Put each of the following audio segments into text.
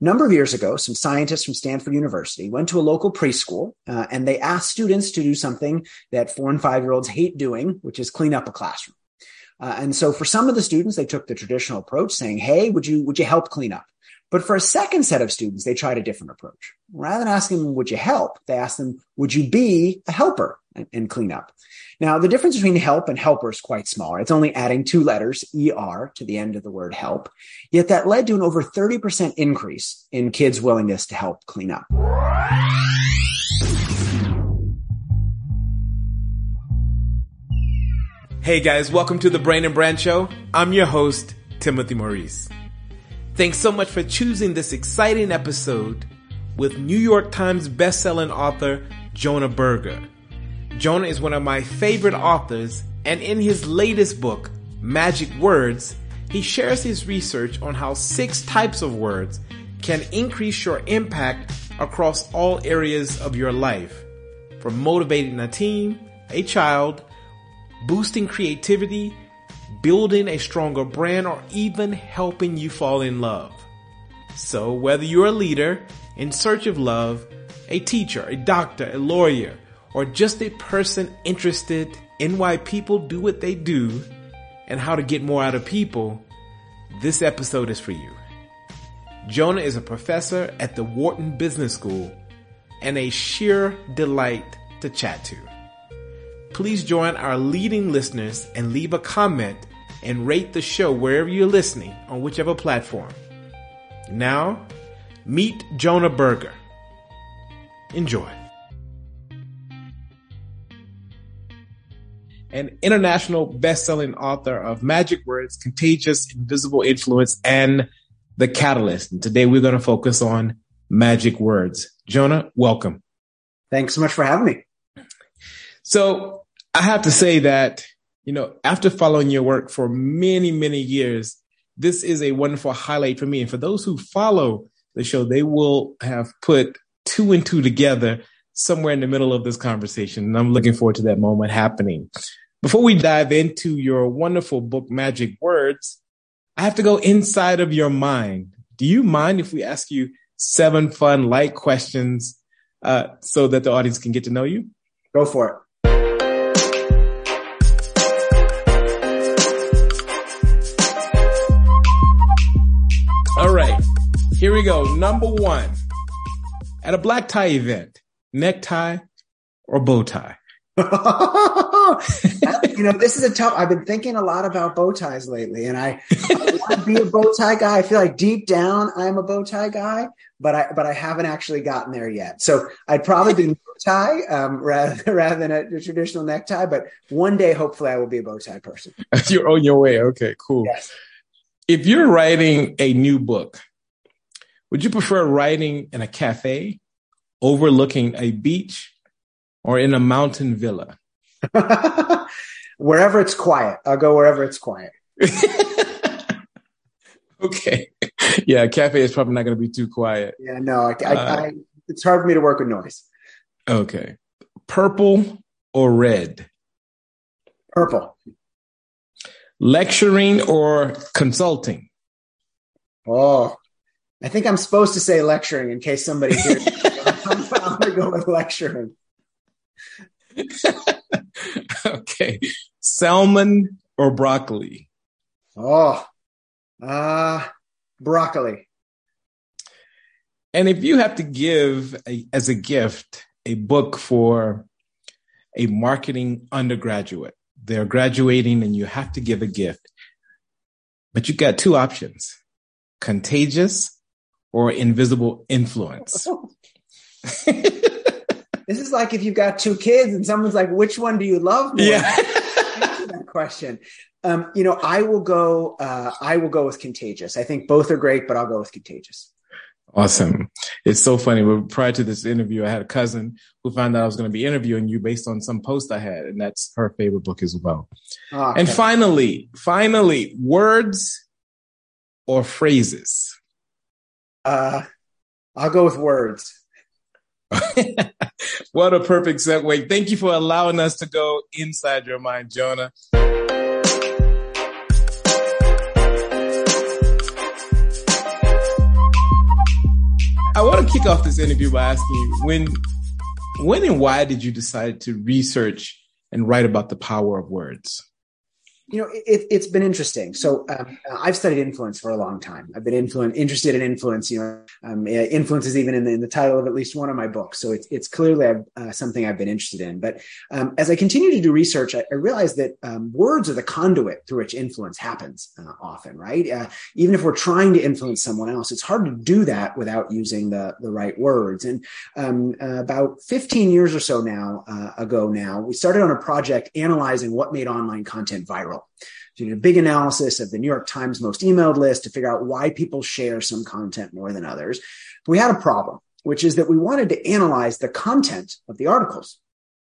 number of years ago, some scientists from Stanford University went to a local preschool uh, and they asked students to do something that four and five year olds hate doing, which is clean up a classroom. Uh, and so for some of the students, they took the traditional approach saying, Hey, would you, would you help clean up? But for a second set of students, they tried a different approach. Rather than asking them, would you help? They asked them, would you be a helper and, and clean up? Now, the difference between help and helper is quite small. It's only adding two letters, ER, to the end of the word help. Yet that led to an over 30% increase in kids' willingness to help clean up. Hey guys, welcome to the Brain and Brand Show. I'm your host, Timothy Maurice. Thanks so much for choosing this exciting episode with New York Times bestselling author Jonah Berger. Jonah is one of my favorite authors, and in his latest book, Magic Words, he shares his research on how six types of words can increase your impact across all areas of your life. From motivating a team, a child, boosting creativity, building a stronger brand, or even helping you fall in love. So whether you're a leader in search of love, a teacher, a doctor, a lawyer, or just a person interested in why people do what they do and how to get more out of people, this episode is for you. Jonah is a professor at the Wharton Business School and a sheer delight to chat to please join our leading listeners and leave a comment and rate the show wherever you're listening on whichever platform. Now, meet Jonah Berger. Enjoy. An international best-selling author of Magic Words, Contagious Invisible Influence, and The Catalyst. And today we're going to focus on magic words. Jonah, welcome. Thanks so much for having me. So I have to say that, you know, after following your work for many, many years, this is a wonderful highlight for me. And for those who follow the show, they will have put two and two together somewhere in the middle of this conversation. And I'm looking forward to that moment happening. Before we dive into your wonderful book, Magic Words, I have to go inside of your mind. Do you mind if we ask you seven fun, light questions uh, so that the audience can get to know you? Go for it. Here we go. Number one. At a black tie event, necktie or bow tie? you know, this is a tough. I've been thinking a lot about bow ties lately, and I, I want to be a bow tie guy. I feel like deep down I'm a bow tie guy, but I but I haven't actually gotten there yet. So I'd probably be bow tie um, rather rather than a, a, traditional necktie. But one day, hopefully, I will be a bow tie person. You're on your way. Okay, cool. Yes if you're writing a new book, would you prefer writing in a cafe overlooking a beach or in a mountain villa? wherever it's quiet. I'll go wherever it's quiet. okay. Yeah, cafe is probably not going to be too quiet. Yeah, no, I, I, uh, I, it's hard for me to work with noise. Okay. Purple or red? Purple. Lecturing or consulting? Oh, I think I'm supposed to say lecturing in case somebody hears. I'm, I'm going to go with lecturing. okay. Salmon or broccoli? Oh, uh, broccoli. And if you have to give a, as a gift a book for a marketing undergraduate, they're graduating and you have to give a gift. But you've got two options contagious or invisible influence. this is like if you've got two kids and someone's like, which one do you love more? Yeah. that question. Um, you know, I will go, uh, I will go with contagious. I think both are great, but I'll go with contagious. Awesome. It's so funny. Well, prior to this interview, I had a cousin who found out I was going to be interviewing you based on some post I had, and that's her favorite book as well. Oh, okay. And finally, finally, words or phrases? Uh, I'll go with words. what a perfect segue. Thank you for allowing us to go inside your mind, Jonah. I want to kick off this interview by asking you when, when and why did you decide to research and write about the power of words? You know, it, has been interesting. So um, I've studied influence for a long time. I've been influ- interested in influence. You know, um, influence is even in the, in the, title of at least one of my books. So it's it's clearly uh, something I've been interested in. But um, as I continue to do research, I, I that um, words are the conduit through which influence happens uh, often. Right? Uh, even if we're trying to influence someone else, it's hard to do that without using the the right words. And um, uh, about 15 years or so now uh, ago, now we started on a project analyzing what made online content viral. So you did a big analysis of the New York Times most emailed list to figure out why people share some content more than others. We had a problem, which is that we wanted to analyze the content of the articles.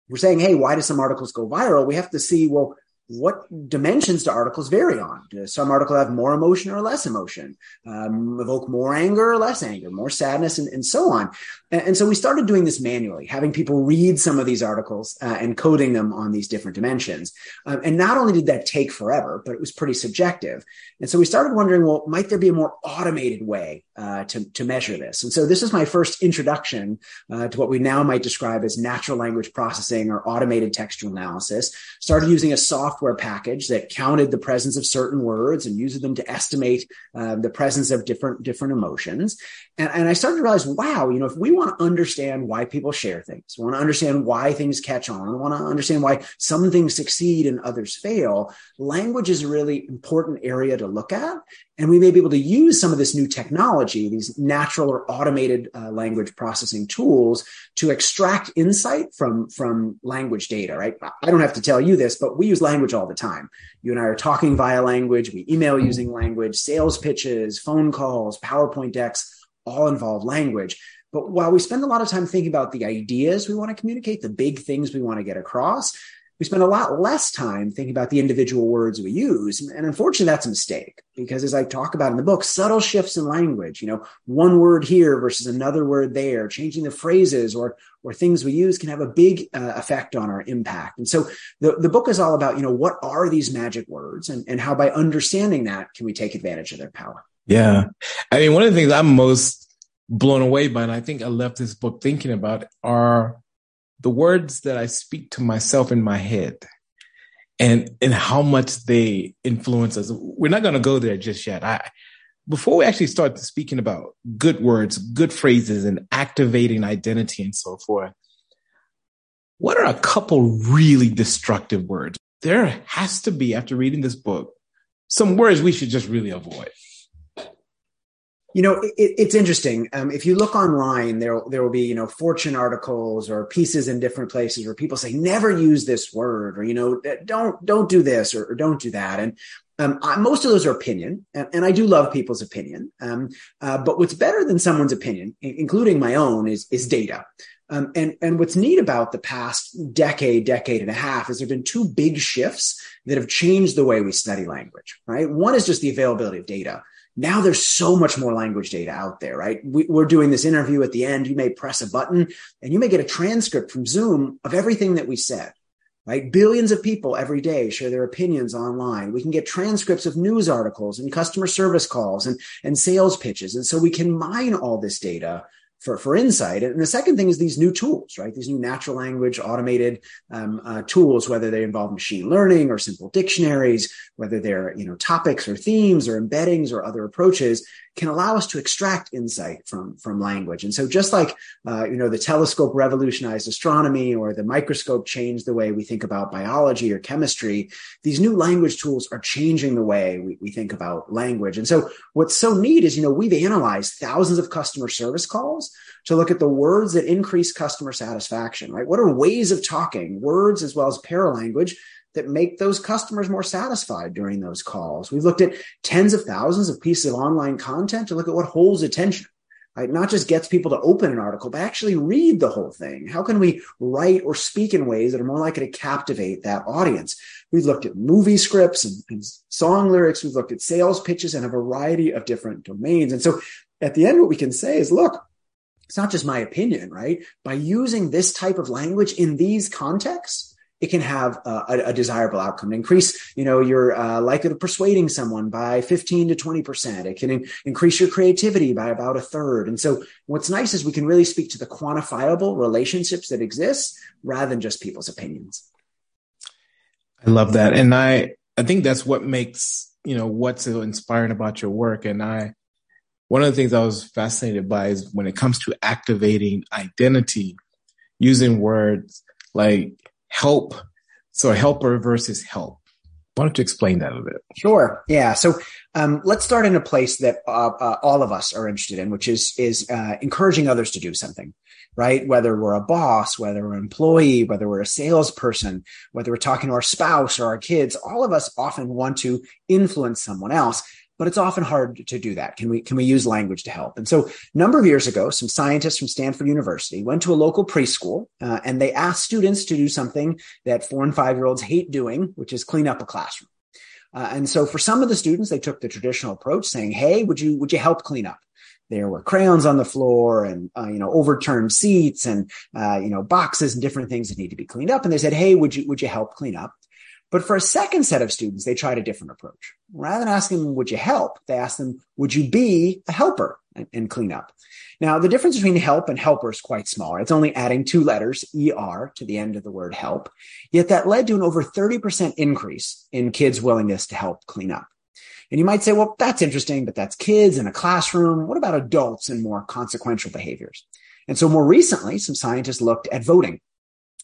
We're saying, hey, why do some articles go viral? We have to see, well, what dimensions do articles vary on? Do some article have more emotion or less emotion? Um, evoke more anger or less anger, more sadness, and, and so on. And, and, so we started doing this manually, having people read some of these articles uh, and coding them on these different dimensions. Um, and not only did that take forever, but it was pretty subjective. And so we started wondering, well, might there be a more automated way uh, to, to measure this? And so this is my first introduction uh, to what we now might describe as natural language processing or automated textual analysis. Started using a software software package that counted the presence of certain words and used them to estimate uh, the presence of different different emotions. And, and I started to realize, wow, you know, if we want to understand why people share things, want to understand why things catch on, want to understand why some things succeed and others fail, language is a really important area to look at. And we may be able to use some of this new technology, these natural or automated uh, language processing tools to extract insight from, from language data, right? I don't have to tell you this, but we use language all the time. You and I are talking via language. We email using language, sales pitches, phone calls, PowerPoint decks, all involve language. But while we spend a lot of time thinking about the ideas we want to communicate, the big things we want to get across, we spend a lot less time thinking about the individual words we use. And unfortunately, that's a mistake because as I talk about in the book, subtle shifts in language, you know, one word here versus another word there, changing the phrases or, or things we use can have a big uh, effect on our impact. And so the, the book is all about, you know, what are these magic words and, and how by understanding that can we take advantage of their power? Yeah. I mean, one of the things I'm most blown away by, and I think I left this book thinking about are the words that I speak to myself in my head and and how much they influence us. We're not going to go there just yet. I before we actually start speaking about good words, good phrases and activating identity and so forth. What are a couple really destructive words? There has to be after reading this book some words we should just really avoid. You know, it, it's interesting. Um, if you look online, there there will be you know fortune articles or pieces in different places where people say never use this word or you know don't don't do this or, or don't do that. And um, I, most of those are opinion, and, and, I do love people's opinion. Um, uh, but what's better than someone's opinion, including my own, is is data. Um, and and what's neat about the past decade, decade and a half, is there've been two big shifts that have changed the way we study language. Right, one is just the availability of data now there's so much more language data out there, right? We, are doing this interview at the end. You may press a button and you may get a transcript from Zoom of everything that we said, right? Billions of people every day share their opinions online. We can get transcripts of news articles and customer service calls and, and sales pitches. And so we can mine all this data for, for insight. And the second thing is these new tools, right? These new natural language automated um, uh, tools, whether they involve machine learning or simple dictionaries, whether they're, you know, topics or themes or embeddings or other approaches can allow us to extract insight from, from language. And so just like, uh, you know, the telescope revolutionized astronomy or the microscope changed the way we think about biology or chemistry, these new language tools are changing the way we, we think about language. And so what's so neat is, you know, we've analyzed thousands of customer service calls to look at the words that increase customer satisfaction, right? What are ways of talking, words as well as paralanguage that make those customers more satisfied during those calls. We've looked at tens of thousands of pieces of online content to look at what holds attention. Right? Not just gets people to open an article, but actually read the whole thing. How can we write or speak in ways that are more likely to captivate that audience? We've looked at movie scripts and, and song lyrics. We've looked at sales pitches and a variety of different domains. And so at the end, what we can say is, look, it's not just my opinion, right? By using this type of language in these contexts, it can have a, a desirable outcome. Increase, you know, your uh, likelihood of persuading someone by 15 to 20%. It can in- increase your creativity by about a third. And so what's nice is we can really speak to the quantifiable relationships that exist rather than just people's opinions. I love that. And I, I think that's what makes, you know, what's so inspiring about your work. And I, one of the things I was fascinated by is when it comes to activating identity, using words like help, so helper versus help. Why don't you explain that a bit? Sure. Yeah. So um, let's start in a place that uh, uh, all of us are interested in, which is is uh, encouraging others to do something, right? Whether we're a boss, whether we're an employee, whether we're a salesperson, whether we're talking to our spouse or our kids, all of us often want to influence someone else but it's often hard to do that. Can we can we use language to help? And so, a number of years ago, some scientists from Stanford University went to a local preschool uh, and they asked students to do something that four and five year olds hate doing, which is clean up a classroom. Uh, and so, for some of the students, they took the traditional approach, saying, "Hey, would you would you help clean up?" There were crayons on the floor and uh, you know overturned seats and uh, you know boxes and different things that need to be cleaned up. And they said, "Hey, would you would you help clean up?" But for a second set of students, they tried a different approach. Rather than asking them, would you help? They asked them, would you be a helper and, and clean up? Now, the difference between help and helper is quite small. It's only adding two letters, ER, to the end of the word help. Yet that led to an over 30% increase in kids' willingness to help clean up. And you might say, well, that's interesting, but that's kids in a classroom. What about adults and more consequential behaviors? And so more recently, some scientists looked at voting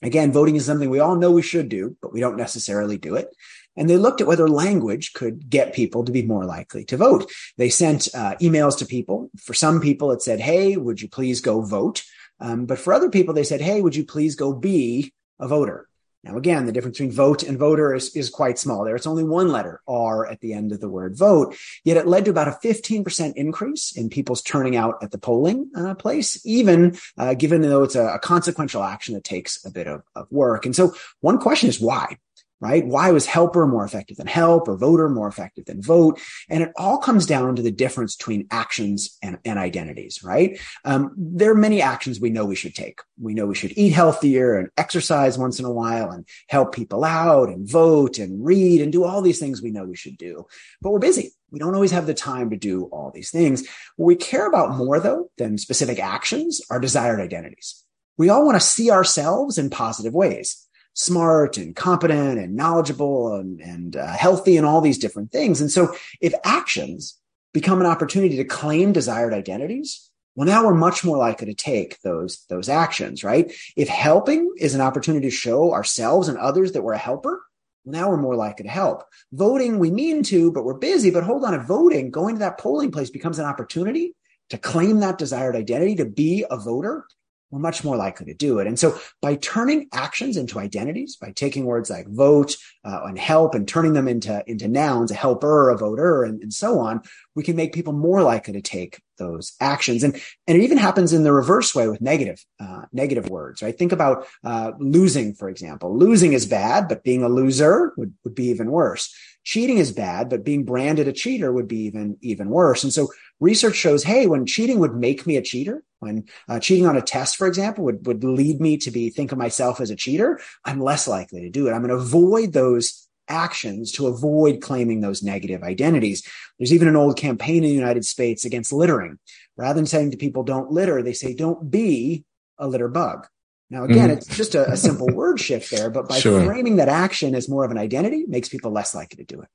Again, voting is something we all know we should do, but we don't necessarily do it. And they looked at whether language could get people to be more likely to vote. They sent uh, emails to people. For some people, it said, Hey, would you please go vote? Um, but for other people, they said, Hey, would you please go be a voter? Now, again, the difference between vote and voter is, is quite small there. It's only one letter, R, at the end of the word vote. Yet it led to about a 15% increase in people's turning out at the polling uh, place, even uh, given though it's a, a, consequential action that takes a bit of, of work. And so one question is why? Right? Why was helper more effective than help or voter more effective than vote? And it all comes down to the difference between actions and, and identities, right? Um, there are many actions we know we should take. We know we should eat healthier and exercise once in a while and help people out and vote and read and do all these things we know we should do. But we're busy. We don't always have the time to do all these things. What we care about more though than specific actions are desired identities. We all want to see ourselves in positive ways smart and competent and knowledgeable and, and uh, healthy and all these different things. And so if actions become an opportunity to claim desired identities, well, now we're much more likely to take those, those actions, right? If helping is an opportunity to show ourselves and others that we're a helper, well, now we're more likely to help. Voting, we mean to, but we're busy. But hold on, if voting, going to that polling place becomes an opportunity to claim that desired identity, to be a voter, we're much more likely to do it. And so by turning actions into identities, by taking words like vote uh, and help and turning them into, into nouns, a helper, a voter, and, and so on, we can make people more likely to take those actions. And, and it even happens in the reverse way with negative, uh, negative words, right? Think about, uh, losing, for example. Losing is bad, but being a loser would, would be even worse. Cheating is bad, but being branded a cheater would be even, even worse. And so research shows, hey, when cheating would make me a cheater, when uh, cheating on a test, for example, would, would lead me to be think of myself as a cheater, I'm less likely to do it. I'm going to avoid those actions to avoid claiming those negative identities. There's even an old campaign in the United States against littering. Rather than saying to people, don't litter, they say, don't be a litter bug. Now, again, mm it's just a, a, simple word shift there, but by sure. framing that action as more of an identity makes people less likely to do it.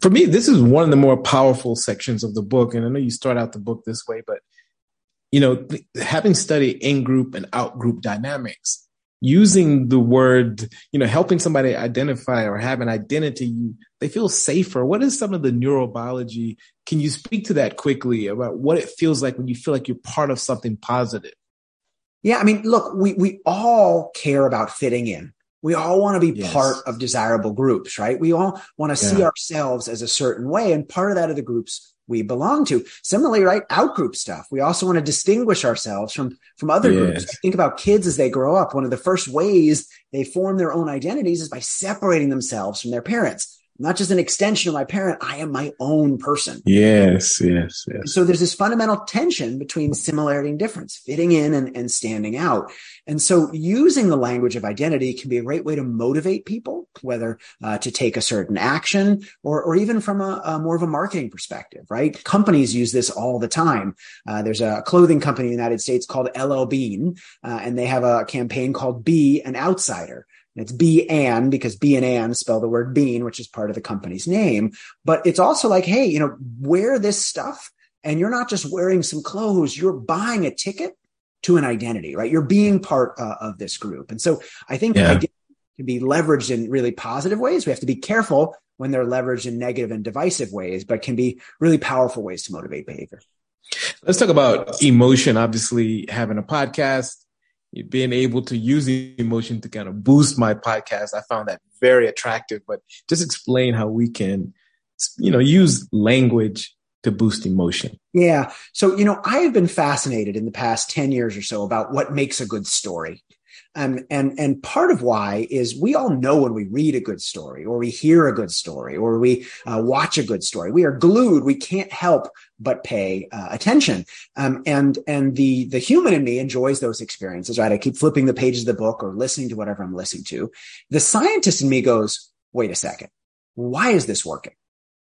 For me, this is one of the more powerful sections of the book. And I know you start out the book this way, but you know, having studied in group and out group dynamics, using the word, you know, helping somebody identify or have an identity, they feel safer. What is some of the neurobiology? Can you speak to that quickly about what it feels like when you feel like you're part of something positive? Yeah. I mean, look, we, we all care about fitting in. We all want to be yes. part of desirable groups, right? We all want to yeah. see ourselves as a certain way. And part of that are the groups we belong to. Similarly, right? Outgroup stuff. We also want to distinguish ourselves from, from other yes. groups. Think about kids as they grow up. One of the first ways they form their own identities is by separating themselves from their parents. Not just an extension of my parent. I am my own person. Yes, yes, yes. So there's this fundamental tension between similarity and difference, fitting in and, and standing out. And so using the language of identity can be a great way to motivate people, whether uh, to take a certain action or, or even from a, a, more of a marketing perspective, right? Companies use this all the time. Uh, there's a clothing company in the United States called LL Bean, uh, and they have a campaign called Be an Outsider. And it's B and because B and Ann spell the word bean, which is part of the company's name. But it's also like, hey, you know, wear this stuff and you're not just wearing some clothes, you're buying a ticket to an identity, right? You're being part uh, of this group. And so I think yeah. identity can be leveraged in really positive ways. We have to be careful when they're leveraged in negative and divisive ways, but can be really powerful ways to motivate behavior. Let's talk about emotion. Obviously, having a podcast, being able to use emotion to kind of boost my podcast. I found that very attractive, but just explain how we can, you know, use language to boost emotion. Yeah. So, you know, I have been fascinated in the past 10 years or so about what makes a good story. Um, and and part of why is we all know when we read a good story or we hear a good story or we uh, watch a good story. We are glued. We can't help but pay uh, attention. Um, and and the the human in me enjoys those experiences right? I keep flipping the pages of the book or listening to whatever I'm listening to. The scientist in me goes wait a second. Why is this working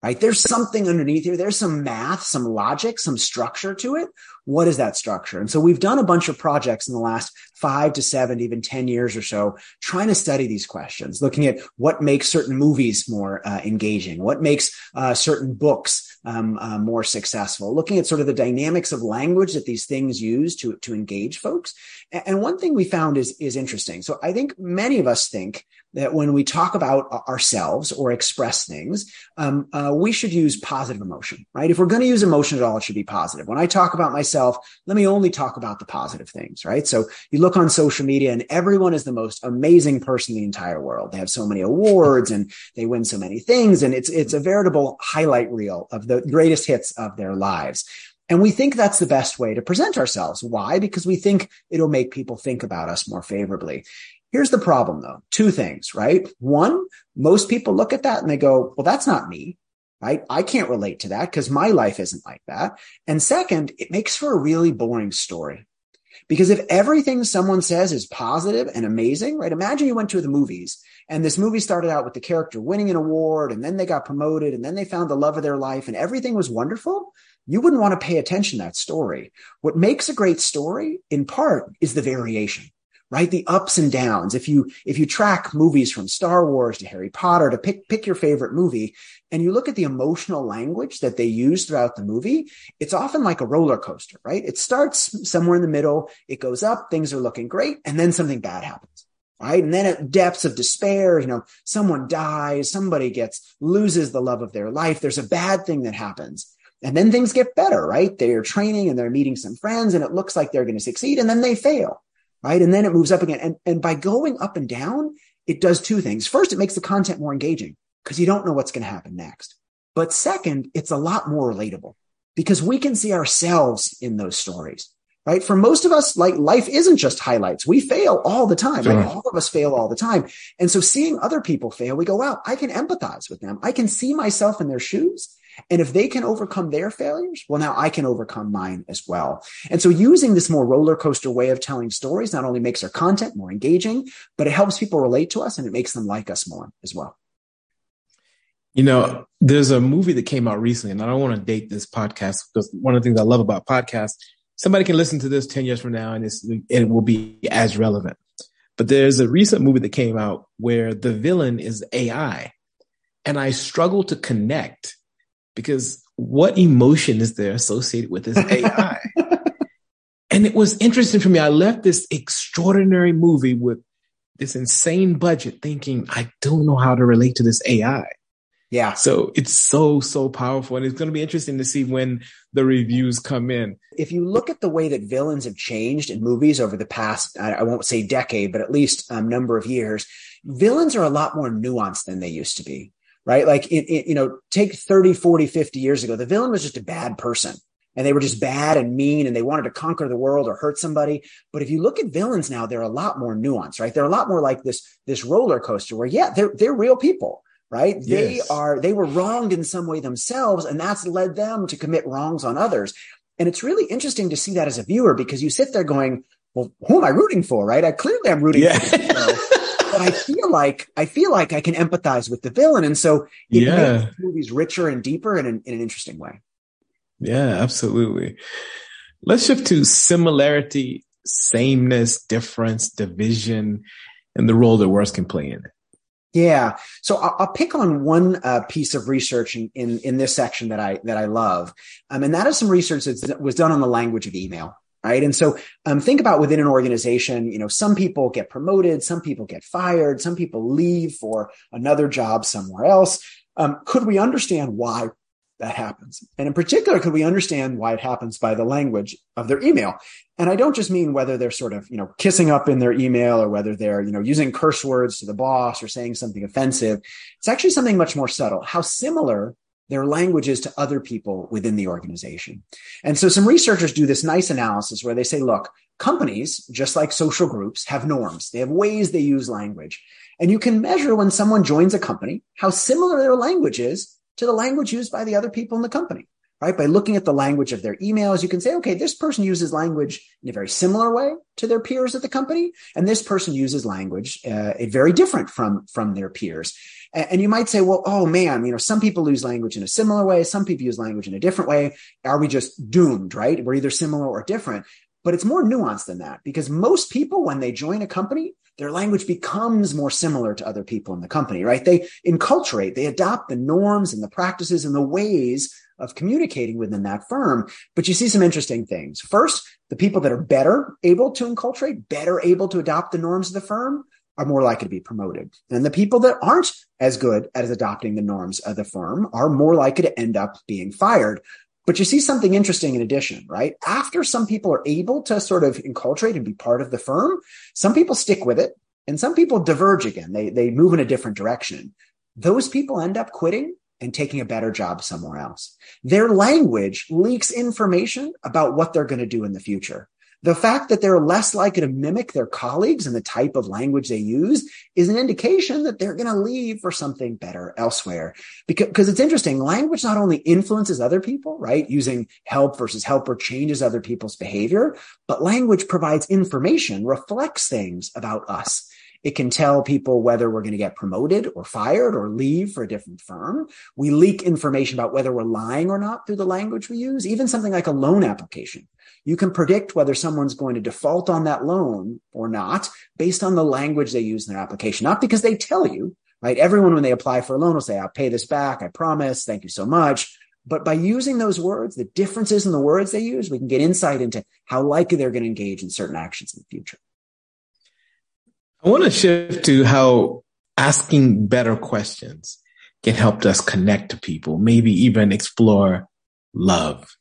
right? There's something underneath here. There's some math, some logic, some structure to it. What is that structure? And so we've done a bunch of projects in the last five to seven, even 10 years or so, trying to study these questions, looking at what makes certain movies more uh, engaging, what makes uh, certain books um, uh, more successful, looking at sort of the dynamics of language that these things use to, to engage folks. And one thing we found is, is interesting. So I think many of us think that when we talk about ourselves or express things, um, uh, we should use positive emotion, right? If we're going to use emotion at all, it should be positive. When I talk about myself, let me only talk about the positive things, right? So you look on social media and everyone is the most amazing person in the entire world. They have so many awards and they win so many things. And it's, it's a veritable highlight reel of the greatest hits of their lives. And we think that's the best way to present ourselves. Why? Because we think it'll make people think about us more favorably. Here's the problem though. Two things, right? One, most people look at that and they go, well, that's not me, right? I can't relate to that because my life isn't like that. And second, it makes for a really boring story. Because if everything someone says is positive and amazing, right? Imagine you went to the movies and this movie started out with the character winning an award and then they got promoted and then they found the love of their life and everything was wonderful. You wouldn't want to pay attention to that story. What makes a great story in part is the variation right? The ups and downs. If you, if you track movies from Star Wars to Harry Potter to pick, pick your favorite movie and you look at the emotional language that they use throughout the movie, it's often like a roller coaster, right? It starts somewhere in the middle. It goes up. Things are looking great. And then something bad happens. Right. And then at depths of despair, you know, someone dies, somebody gets, loses the love of their life. There's a bad thing that happens. And then things get better, right? They're training and they're meeting some friends and it looks like they're going to succeed and then they fail right? And then it moves up again. And, and by going up and down, it does two things. First, it makes the content more engaging because you don't know what's going to happen next. But second, it's a lot more relatable because we can see ourselves in those stories, right? For most of us, like life isn't just highlights. We fail all the time. Sure. Right? All of us fail all the time. And so seeing other people fail, we go, wow, I can empathize with them. I can see myself in their shoes. And if they can overcome their failures, well, now I can overcome mine as well. And so using this more roller coaster way of telling stories not only makes our content more engaging, but it helps people relate to us and it makes them like us more as well. You know, there's a movie that came out recently, and I don't want to date this podcast because one of the things I love about podcasts, somebody can listen to this 10 years from now and, it will be as relevant. But there's a recent movie that came out where the villain is AI. And I struggle to connect because what emotion is there associated with this AI? and it was interesting for me. I left this extraordinary movie with this insane budget thinking, I don't know how to relate to this AI. Yeah. So it's so, so powerful. And it's going to be interesting to see when the reviews come in. If you look at the way that villains have changed in movies over the past, I won't say decade, but at least a number of years, villains are a lot more nuanced than they used to be right? Like, it, it, you know, take 30, 40, 50 years ago, the villain was just a bad person and they were just bad and mean and they wanted to conquer the world or hurt somebody. But if you look at villains now, they're a lot more nuanced, right? They're a lot more like this, this roller coaster where, yeah, they're, they're real people. right? Yes. They are, they were wronged in some way themselves, and that's led them to commit wrongs on others. And it's really interesting to see that as a viewer because you sit there going, well, who am I rooting for? Right. I clearly am rooting Yeah. for but I feel like, I feel like I can empathize with the villain. And so it Yeah. makes movies richer and deeper in an, in an interesting way. Yeah, absolutely. Let's shift to similarity, sameness, difference, division, and the role that words can play in it. Yeah. So I'll, I'll pick on one uh, piece of research in, in, in this section that I that I love, um, and that is some research that was done on the language of email. Right. And so um, think about within an organization, you know, some people get promoted, some people get fired, some people leave for another job somewhere else. Um, could we understand why that happens? And in particular, could we understand why it happens by the language of their email? And I don't just mean whether they're sort of, you know, kissing up in their email or whether they're, you know, using curse words to the boss or saying something offensive. It's actually something much more subtle. How similar their language is to other people within the organization. And so some researchers do this nice analysis where they say, look, companies, just like social groups, have norms. They have ways they use language. And you can measure when someone joins a company, how similar their language is to the language used by the other people in the company, right? By looking at the language of their emails, you can say, okay, this person uses language in a very similar way to their peers at the company. And this person uses language uh, very different from, from their peers. And, and you might say, well, oh man, you know, some people use language in a similar way. Some people use language in a different way. Are we just doomed, right? We're either similar or different. But it's more nuanced than that because most people, when they join a company, their language becomes more similar to other people in the company, right? They enculturate, they adopt the norms and the practices and the ways of communicating within that firm. But you see some interesting things. First, the people that are better able to enculturate, better able to adopt the norms of the firm are more likely to be promoted. And the people that aren't as good at adopting the norms of the firm are more likely to end up being fired. But you see something interesting in addition, right? After some people are able to sort of enculturate and be part of the firm, some people stick with it and some people diverge again. They, they move in a different direction. Those people end up quitting and taking a better job somewhere else. Their language leaks information about what they're going to do in the future. The fact that they're less likely to mimic their colleagues and the type of language they use is an indication that they're going to leave for something better elsewhere. Because, it's interesting. Language not only influences other people, right? Using help versus helper changes other people's behavior, but language provides information, reflects things about us. It can tell people whether we're going to get promoted or fired or leave for a different firm. We leak information about whether we're lying or not through the language we use, even something like a loan application. You can predict whether someone's going to default on that loan or not based on the language they use in their application, not because they tell you, right? Everyone, when they apply for a loan will say, I'll pay this back. I promise. Thank you so much. But by using those words, the differences in the words they use, we can get insight into how likely they're going to engage in certain actions in the future. I want to shift to how asking better questions can help us connect to people, maybe even explore love.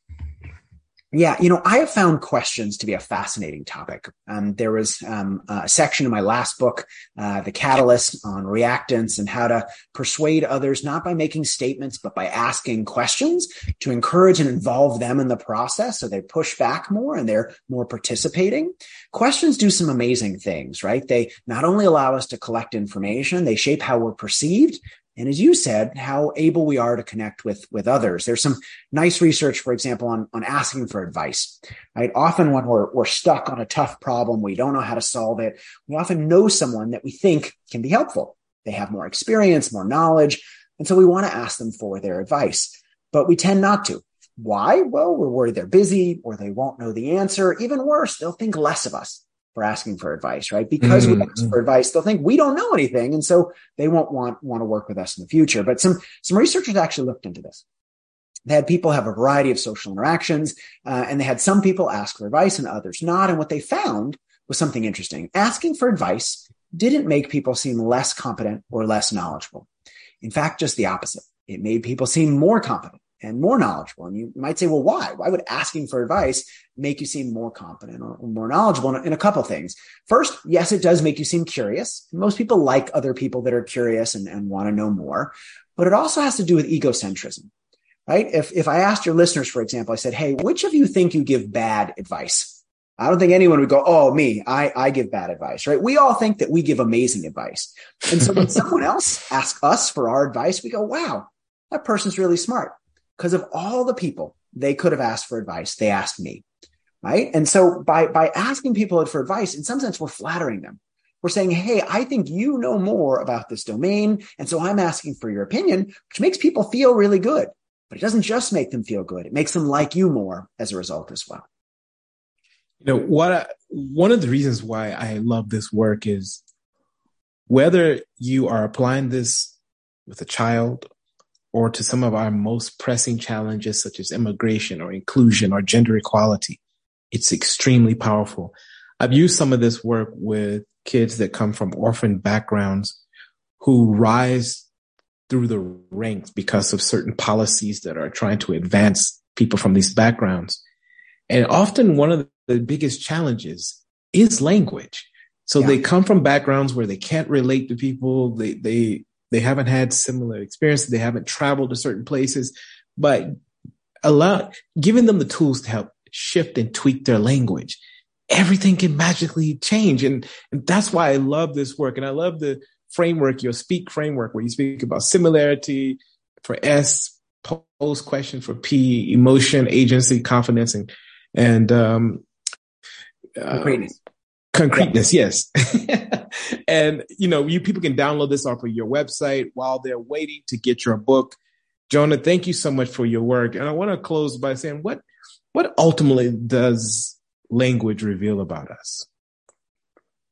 Yeah, you know, I have found questions to be a fascinating topic. Um, there was um, a section in my last book, uh, The Catalyst, on reactance and how to persuade others, not by making statements, but by asking questions to encourage and involve them in the process so they push back more and they're more participating. Questions do some amazing things, right? They not only allow us to collect information, they shape how we're perceived, and as you said, how able we are to connect with, with others. There's some nice research, for example, on, on asking for advice, right? Often when we're, we're stuck on a tough problem, we don't know how to solve it. We often know someone that we think can be helpful. They have more experience, more knowledge. And so we want to ask them for their advice, but we tend not to. Why? Well, we're worried they're busy or they won't know the answer. Even worse, they'll think less of us for asking for advice, right? Because mm-hmm. we ask for advice, they'll think we don't know anything. And so they won't want, want to work with us in the future. But some, some researchers actually looked into this. They had people have a variety of social interactions, uh, and they had some people ask for advice and others not. And what they found was something interesting. Asking for advice didn't make people seem less competent or less knowledgeable. In fact, just the opposite. It made people seem more competent and more knowledgeable. And you might say, well, why? Why would asking for advice make you seem more competent or, more knowledgeable in a, couple things? First, yes, it does make you seem curious. Most people like other people that are curious and, and want to know more, but it also has to do with egocentrism, right? If, if I asked your listeners, for example, I said, Hey, which of you think you give bad advice? I don't think anyone would go, Oh, me, I, I give bad advice, right? We all think that we give amazing advice. And so when someone else asks us for our advice, we go, wow, that person's really smart because of all the people they could have asked for advice. They asked me. Right. And so by, by asking people for advice, in some sense, we're flattering them. We're saying, Hey, I think you know more about this domain. And so I'm asking for your opinion, which makes people feel really good, but it doesn't just make them feel good. It makes them like you more as a result as well. You know, what, I, one of the reasons why I love this work is whether you are applying this with a child or to some of our most pressing challenges, such as immigration or inclusion or gender equality, it's extremely powerful. I've used some of this work with kids that come from orphan backgrounds who rise through the ranks because of certain policies that are trying to advance people from these backgrounds. And often one of the biggest challenges is language. So yeah. they come from backgrounds where they can't relate to people. They, they, they haven't had similar experiences. They haven't traveled to certain places, but allow, giving them the tools to help shift and tweak their language, everything can magically change. And, and that's why I love this work. And I love the framework, your speak framework, where you speak about similarity for S, pose question for P, emotion, agency, confidence, and, and, um. Uh, concreteness, yeah. yes. and you know, you people can download this off of your website while they're waiting to get your book. Jonah, thank you so much for your work. And I want to close by saying what what ultimately does language reveal about us?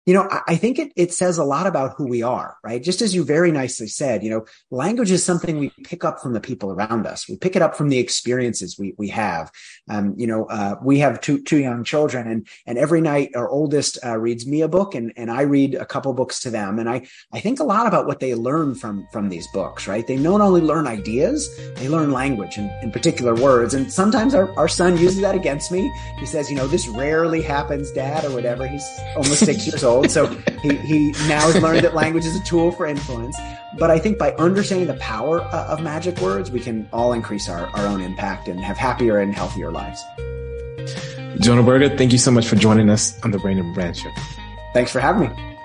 You know, I, think it, it says a lot about who we are, right? Just as you very nicely said, you know, language is something we pick up from the people around us. We pick it up from the experiences we, we have. Um, you know, uh, we have two, two young children and, and every night our oldest uh, reads me a book and, and I read a couple books to them. And I, I think a lot about what they learn from, from these books, right? They not only learn ideas, they learn language and in particular words. And sometimes our, our son uses that against me. He says, you know, this rarely happens, dad, or whatever. He's almost six years old old. So he, he now has learned that language is a tool for influence. But I think by understanding the power uh, of magic words, we can all increase our, our own impact and have happier and healthier lives. Jonah Berger, thank you so much for joining us on the Brain and Brand Show. Thanks for having me.